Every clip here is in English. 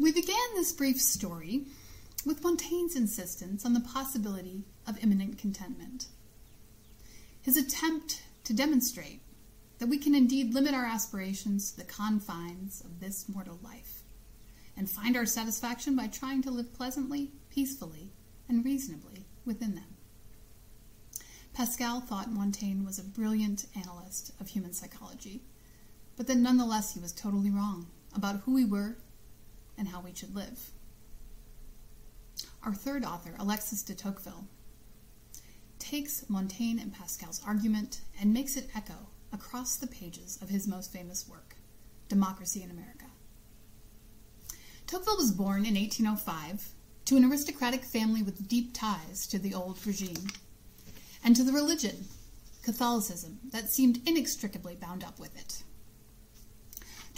We began this brief story with Montaigne's insistence on the possibility of immanent contentment. His attempt to demonstrate that we can indeed limit our aspirations to the confines of this mortal life and find our satisfaction by trying to live pleasantly, peacefully, and reasonably within them. Pascal thought Montaigne was a brilliant analyst of human psychology, but that nonetheless he was totally wrong about who we were and how we should live. Our third author, Alexis de Tocqueville, takes Montaigne and Pascal's argument and makes it echo across the pages of his most famous work, Democracy in America. Tocqueville was born in 1805 to an aristocratic family with deep ties to the old regime and to the religion, Catholicism, that seemed inextricably bound up with it.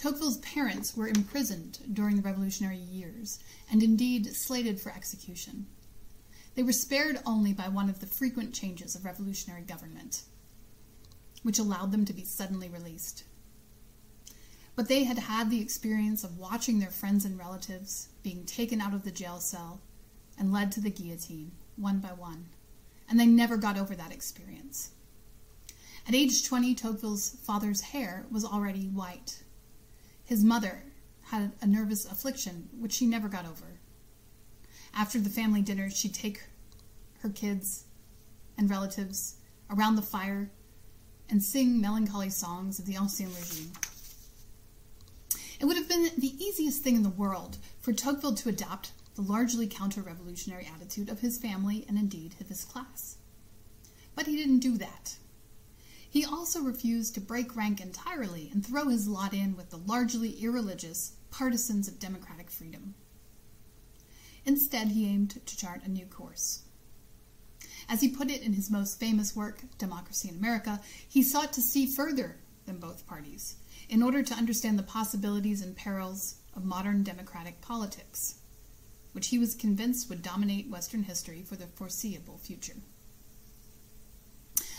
Tocqueville's parents were imprisoned during the revolutionary years and indeed slated for execution. They were spared only by one of the frequent changes of revolutionary government, which allowed them to be suddenly released. But they had had the experience of watching their friends and relatives being taken out of the jail cell and led to the guillotine, one by one, and they never got over that experience. At age 20, Tocqueville's father's hair was already white. His mother had a nervous affliction which she never got over. After the family dinner, she'd take her kids and relatives around the fire and sing melancholy songs of the Ancien Regime. It would have been the easiest thing in the world for Tocqueville to adopt the largely counter revolutionary attitude of his family and indeed of his class. But he didn't do that. He also refused to break rank entirely and throw his lot in with the largely irreligious partisans of democratic freedom. Instead, he aimed to chart a new course. As he put it in his most famous work, Democracy in America, he sought to see further than both parties in order to understand the possibilities and perils of modern democratic politics, which he was convinced would dominate Western history for the foreseeable future.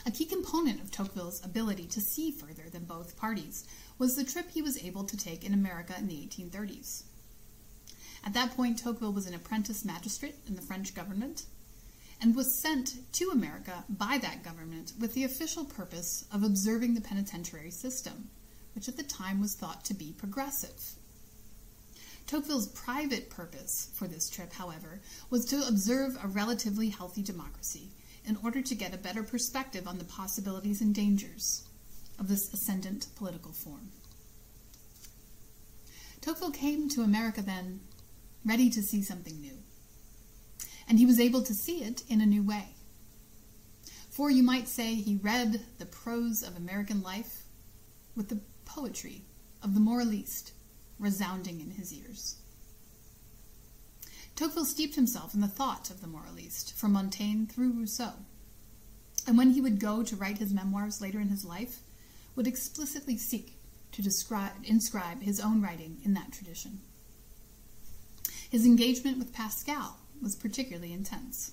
A key component of Tocqueville's ability to see further than both parties was the trip he was able to take in America in the 1830s. At that point, Tocqueville was an apprentice magistrate in the French government and was sent to America by that government with the official purpose of observing the penitentiary system, which at the time was thought to be progressive. Tocqueville's private purpose for this trip, however, was to observe a relatively healthy democracy in order to get a better perspective on the possibilities and dangers of this ascendant political form. Tocqueville came to America then ready to see something new. And he was able to see it in a new way. For you might say he read the prose of American life with the poetry of the moraliste resounding in his ears. Tocqueville steeped himself in the thought of the moraliste, from Montaigne through Rousseau, and when he would go to write his memoirs later in his life, would explicitly seek to describe, inscribe his own writing in that tradition. His engagement with Pascal was particularly intense.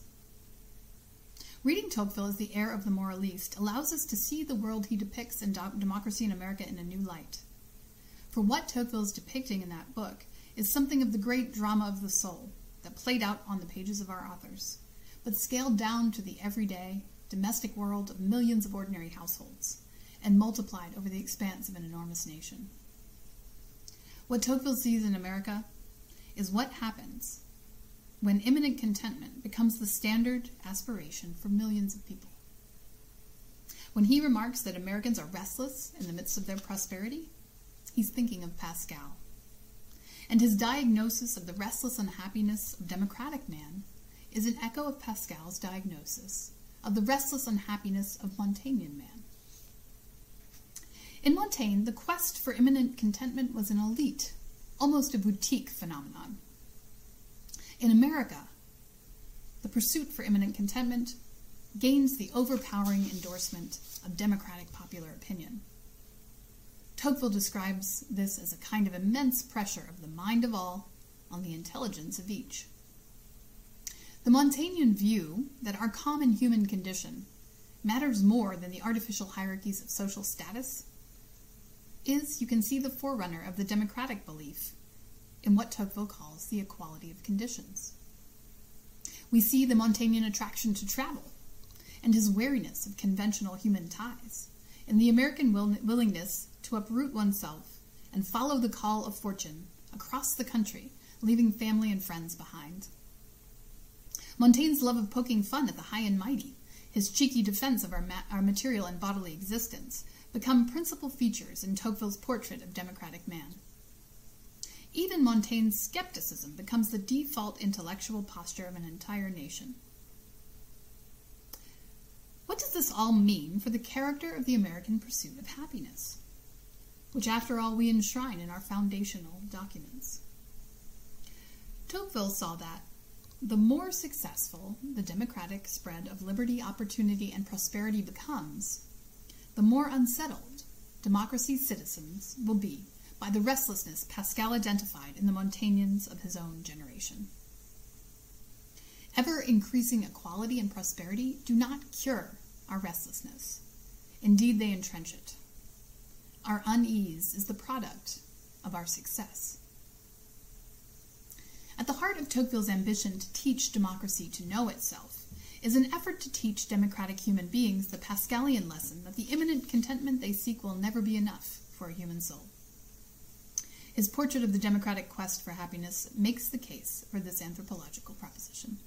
Reading Tocqueville as the heir of the moraliste allows us to see the world he depicts in Democracy in America in a new light. For what Tocqueville is depicting in that book is something of the great drama of the soul that played out on the pages of our authors, but scaled down to the everyday, domestic world of millions of ordinary households and multiplied over the expanse of an enormous nation. What Tocqueville sees in America is what happens when immanent contentment becomes the standard aspiration for millions of people. When he remarks that Americans are restless in the midst of their prosperity, he's thinking of Pascal. And his diagnosis of the restless unhappiness of democratic man is an echo of Pascal's diagnosis of the restless unhappiness of Montaignian man. In Montaigne, the quest for immanent contentment was an elite almost a boutique phenomenon. In America, the pursuit for immanent contentment gains the overpowering endorsement of democratic popular opinion. Tocqueville describes this as a kind of immense pressure of the mind of all on the intelligence of each. The Montaignian view that our common human condition matters more than the artificial hierarchies of social status is, you can see, the forerunner of the democratic belief in what Tocqueville calls the equality of conditions. We see the Montaignian attraction to travel and his wariness of conventional human ties in the American will- willingness to uproot oneself and follow the call of fortune across the country, leaving family and friends behind. Montaigne's love of poking fun at the high and mighty, his cheeky defense of our, ma- our material and bodily existence, become principal features in Tocqueville's portrait of democratic man. Even Montaigne's skepticism becomes the default intellectual posture of an entire nation. What does this all mean for the character of the American pursuit of happiness, which, after all, we enshrine in our foundational documents? Tocqueville saw that the more successful the democratic spread of liberty, opportunity, and prosperity becomes, the more unsettled democracy's citizens will be by the restlessness Pascal identified in the Montaignians of his own generation. Ever increasing equality and prosperity do not cure our restlessness. Indeed, they entrench it. Our unease is the product of our success. At the heart of Tocqueville's ambition to teach democracy to know itself is an effort to teach democratic human beings the Pascalian lesson that the immanent contentment they seek will never be enough for a human soul. His portrait of the democratic quest for happiness makes the case for this anthropological proposition.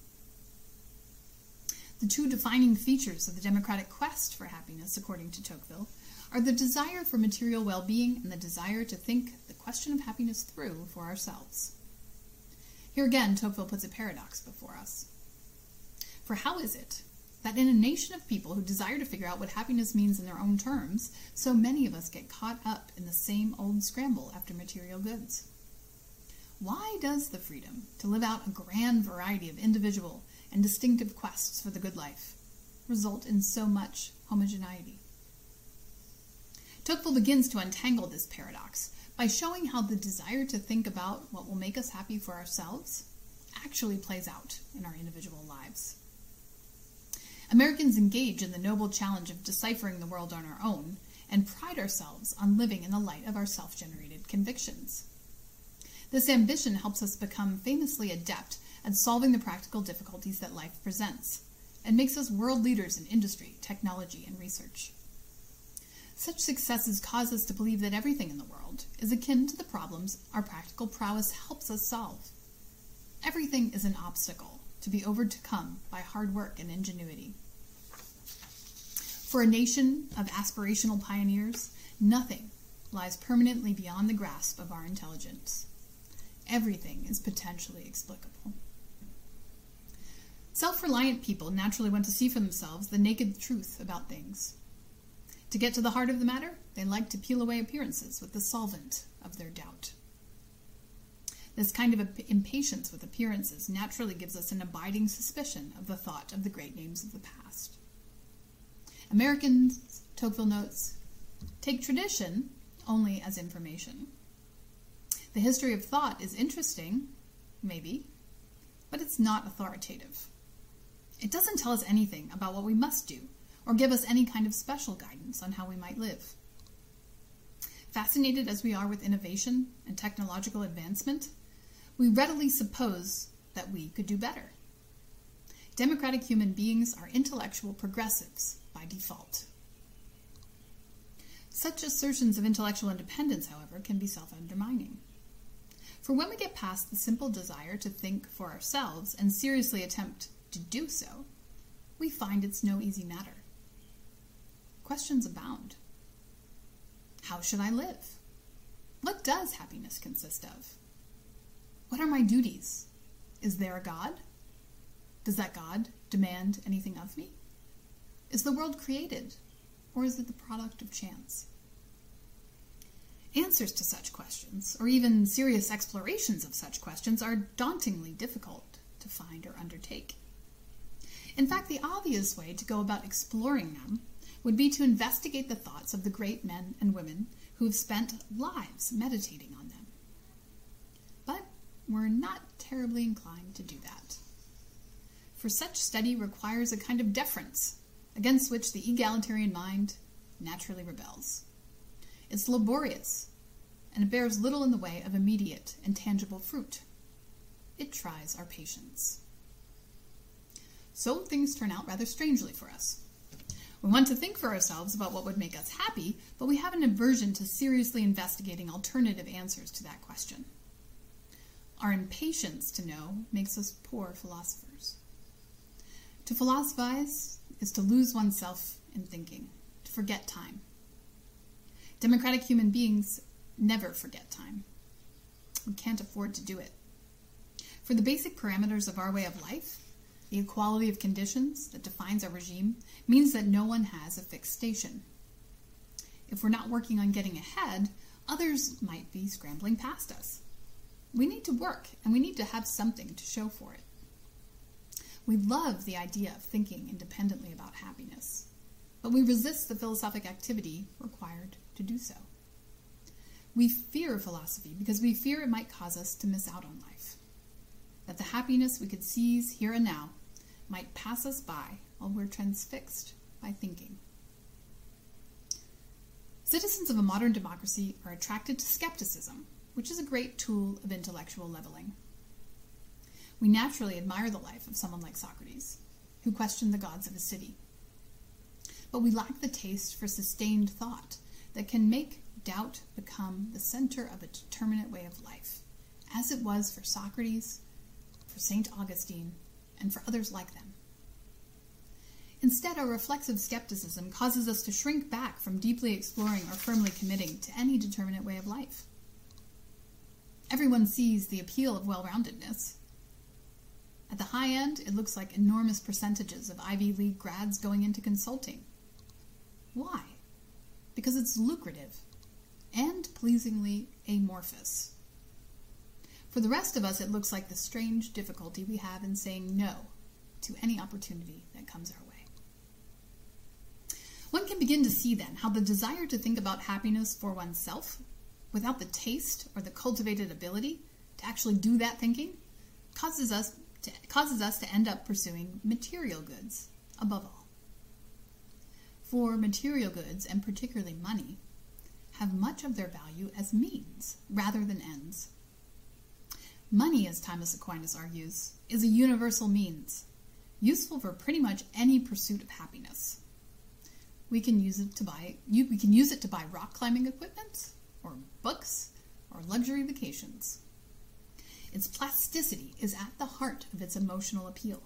The two defining features of the democratic quest for happiness, according to Tocqueville, are the desire for material well being and the desire to think the question of happiness through for ourselves. Here again, Tocqueville puts a paradox before us. For how is it that in a nation of people who desire to figure out what happiness means in their own terms, so many of us get caught up in the same old scramble after material goods. Why does the freedom to live out a grand variety of individual and distinctive quests for the good life result in so much homogeneity? Tocqueville begins to untangle this paradox by showing how the desire to think about what will make us happy for ourselves actually plays out in our individual lives. Americans engage in the noble challenge of deciphering the world on our own and pride ourselves on living in the light of our self generated convictions. This ambition helps us become famously adept at solving the practical difficulties that life presents and makes us world leaders in industry, technology, and research. Such successes cause us to believe that everything in the world is akin to the problems our practical prowess helps us solve. Everything is an obstacle to be overcome by hard work and ingenuity. For a nation of aspirational pioneers, nothing lies permanently beyond the grasp of our intelligence. Everything is potentially explicable. Self reliant people naturally want to see for themselves the naked truth about things. To get to the heart of the matter, they like to peel away appearances with the solvent of their doubt. This kind of impatience with appearances naturally gives us an abiding suspicion of the thought of the great names of the past. Americans, Tocqueville notes, take tradition only as information. The history of thought is interesting, maybe, but it's not authoritative. It doesn't tell us anything about what we must do or give us any kind of special guidance on how we might live. Fascinated as we are with innovation and technological advancement, we readily suppose that we could do better. Democratic human beings are intellectual progressives by default. Such assertions of intellectual independence, however, can be self undermining. For when we get past the simple desire to think for ourselves and seriously attempt to do so, we find it's no easy matter. Questions abound. How should I live? What does happiness consist of? What are my duties? Is there a God? Does that God demand anything of me? Is the world created, or is it the product of chance? Answers to such questions, or even serious explorations of such questions, are dauntingly difficult to find or undertake. In fact, the obvious way to go about exploring them would be to investigate the thoughts of the great men and women who have spent lives meditating on them. But we're not terribly inclined to do that. For such study requires a kind of deference against which the egalitarian mind naturally rebels. It's laborious, and it bears little in the way of immediate and tangible fruit. It tries our patience. So things turn out rather strangely for us. We want to think for ourselves about what would make us happy, but we have an aversion to seriously investigating alternative answers to that question. Our impatience to know makes us poor philosophers. To philosophize is to lose oneself in thinking, to forget time. Democratic human beings never forget time. We can't afford to do it. For the basic parameters of our way of life, the equality of conditions that defines our regime means that no one has a fixed station. If we're not working on getting ahead, others might be scrambling past us. We need to work, and we need to have something to show for it. We love the idea of thinking independently about happiness, but we resist the philosophic activity required to do so. We fear philosophy because we fear it might cause us to miss out on life, that the happiness we could seize here and now might pass us by while we're transfixed by thinking. Citizens of a modern democracy are attracted to skepticism, which is a great tool of intellectual leveling. We naturally admire the life of someone like Socrates, who questioned the gods of a city. But we lack the taste for sustained thought that can make doubt become the center of a determinate way of life, as it was for Socrates, for St. Augustine, and for others like them. Instead, our reflexive skepticism causes us to shrink back from deeply exploring or firmly committing to any determinate way of life. Everyone sees the appeal of well roundedness. At the high end, it looks like enormous percentages of Ivy League grads going into consulting. Why? Because it's lucrative and pleasingly amorphous. For the rest of us, it looks like the strange difficulty we have in saying no to any opportunity that comes our way. One can begin to see then how the desire to think about happiness for oneself without the taste or the cultivated ability to actually do that thinking causes us to, causes us to end up pursuing material goods above all. For material goods, and particularly money, have much of their value as means rather than ends. Money, as Thomas Aquinas argues, is a universal means, useful for pretty much any pursuit of happiness. We can use it to buy we can use it to buy rock climbing equipment, or books, or luxury vacations. Its plasticity is at the heart of its emotional appeal.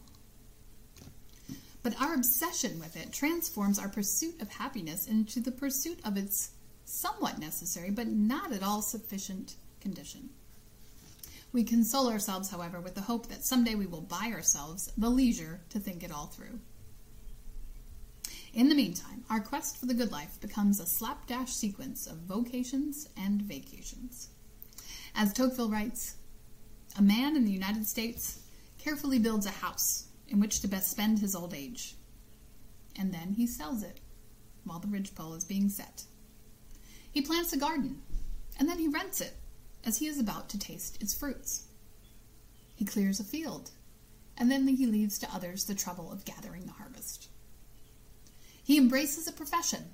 But our obsession with it transforms our pursuit of happiness into the pursuit of its somewhat necessary but not at all sufficient condition. We console ourselves, however, with the hope that someday we will buy ourselves the leisure to think it all through. In the meantime, our quest for the good life becomes a slapdash sequence of vocations and vacations. As Tocqueville writes, a man in the United States carefully builds a house in which to best spend his old age, and then he sells it while the ridgepole is being set. He plants a garden, and then he rents it as he is about to taste its fruits. He clears a field, and then he leaves to others the trouble of gathering the harvest. He embraces a profession,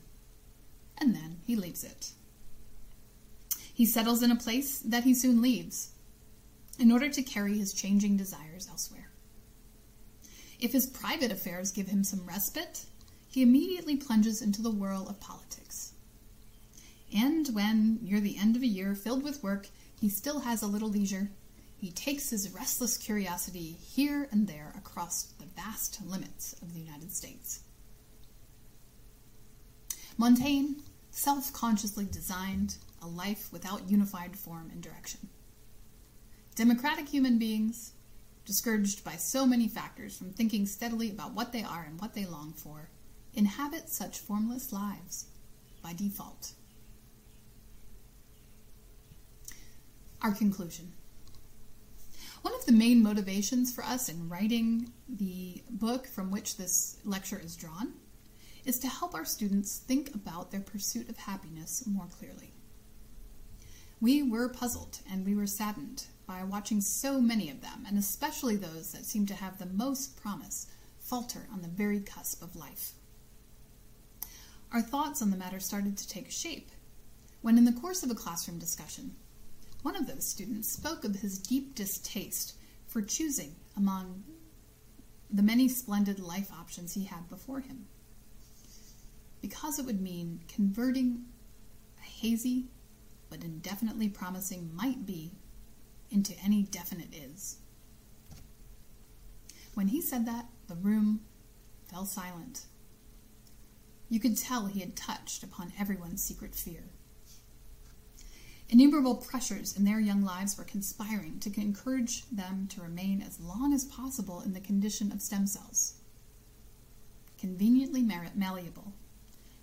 and then he leaves it. He settles in a place that he soon leaves in order to carry his changing desires elsewhere. If his private affairs give him some respite, he immediately plunges into the whirl of politics. And when, near the end of a year filled with work, he still has a little leisure. He takes his restless curiosity here and there across the vast limits of the United States. Montaigne self consciously designed a life without unified form and direction. Democratic human beings, discouraged by so many factors from thinking steadily about what they are and what they long for, inhabit such formless lives by default. Our conclusion. One of the main motivations for us in writing the book from which this lecture is drawn is to help our students think about their pursuit of happiness more clearly. We were puzzled and we were saddened by watching so many of them, and especially those that seem to have the most promise, falter on the very cusp of life. Our thoughts on the matter started to take shape when in the course of a classroom discussion, one of those students spoke of his deep distaste for choosing among the many splendid life options he had before him. Because it would mean converting a hazy but indefinitely promising might be into any definite is. When he said that, the room fell silent. You could tell he had touched upon everyone's secret fear. Innumerable pressures in their young lives were conspiring to encourage them to remain as long as possible in the condition of stem cells. Conveniently malleable,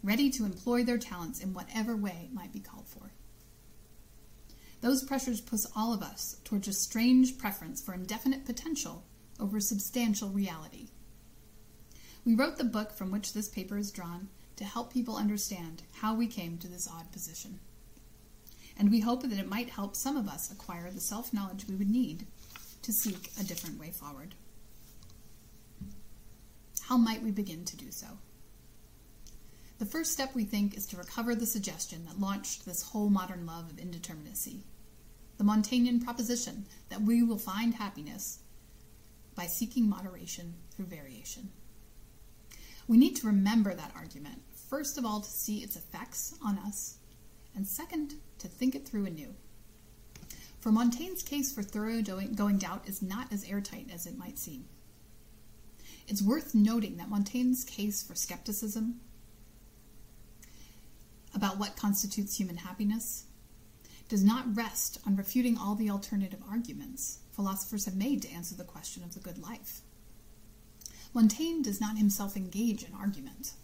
ready to employ their talents in whatever way might be called for. Those pressures push all of us towards a strange preference for indefinite potential over substantial reality. We wrote the book from which this paper is drawn to help people understand how we came to this odd position and we hope that it might help some of us acquire the self knowledge we would need to seek a different way forward. How might we begin to do so? The first step, we think, is to recover the suggestion that launched this whole modern love of indeterminacy the Montaignian proposition that we will find happiness by seeking moderation through variation. We need to remember that argument, first of all, to see its effects on us, and second, to think it through anew. For Montaigne's case for thorough going doubt is not as airtight as it might seem. It's worth noting that Montaigne's case for skepticism about what constitutes human happiness does not rest on refuting all the alternative arguments philosophers have made to answer the question of the good life. Montaigne does not himself engage in argument.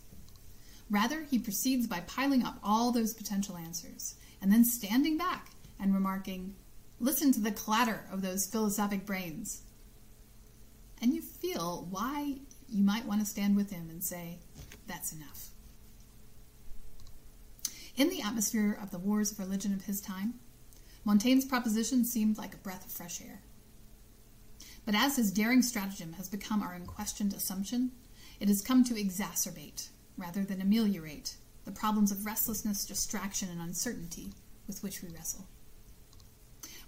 Rather, he proceeds by piling up all those potential answers and then standing back and remarking, Listen to the clatter of those philosophic brains. And you feel why you might want to stand with him and say, That's enough. In the atmosphere of the wars of religion of his time, Montaigne's proposition seemed like a breath of fresh air. But as his daring stratagem has become our unquestioned assumption, it has come to exacerbate, rather than ameliorate, the problems of restlessness, distraction, and uncertainty with which we wrestle.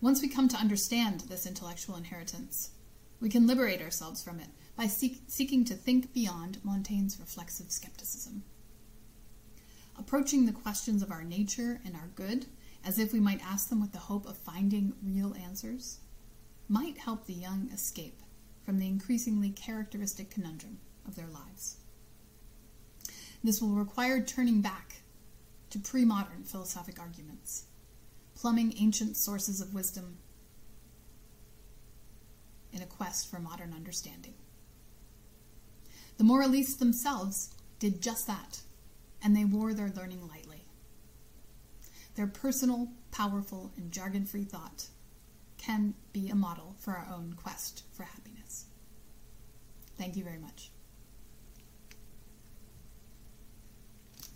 Once we come to understand this intellectual inheritance, we can liberate ourselves from it by seek, seeking to think beyond Montaigne's reflexive skepticism. Approaching the questions of our nature and our good as if we might ask them with the hope of finding real answers might help the young escape from the increasingly characteristic conundrum of their lives. This will require turning back to pre modern philosophic arguments, plumbing ancient sources of wisdom in a quest for modern understanding. The moralists themselves did just that, and they wore their learning lightly. Their personal, powerful, and jargon free thought can be a model for our own quest for happiness. Thank you very much.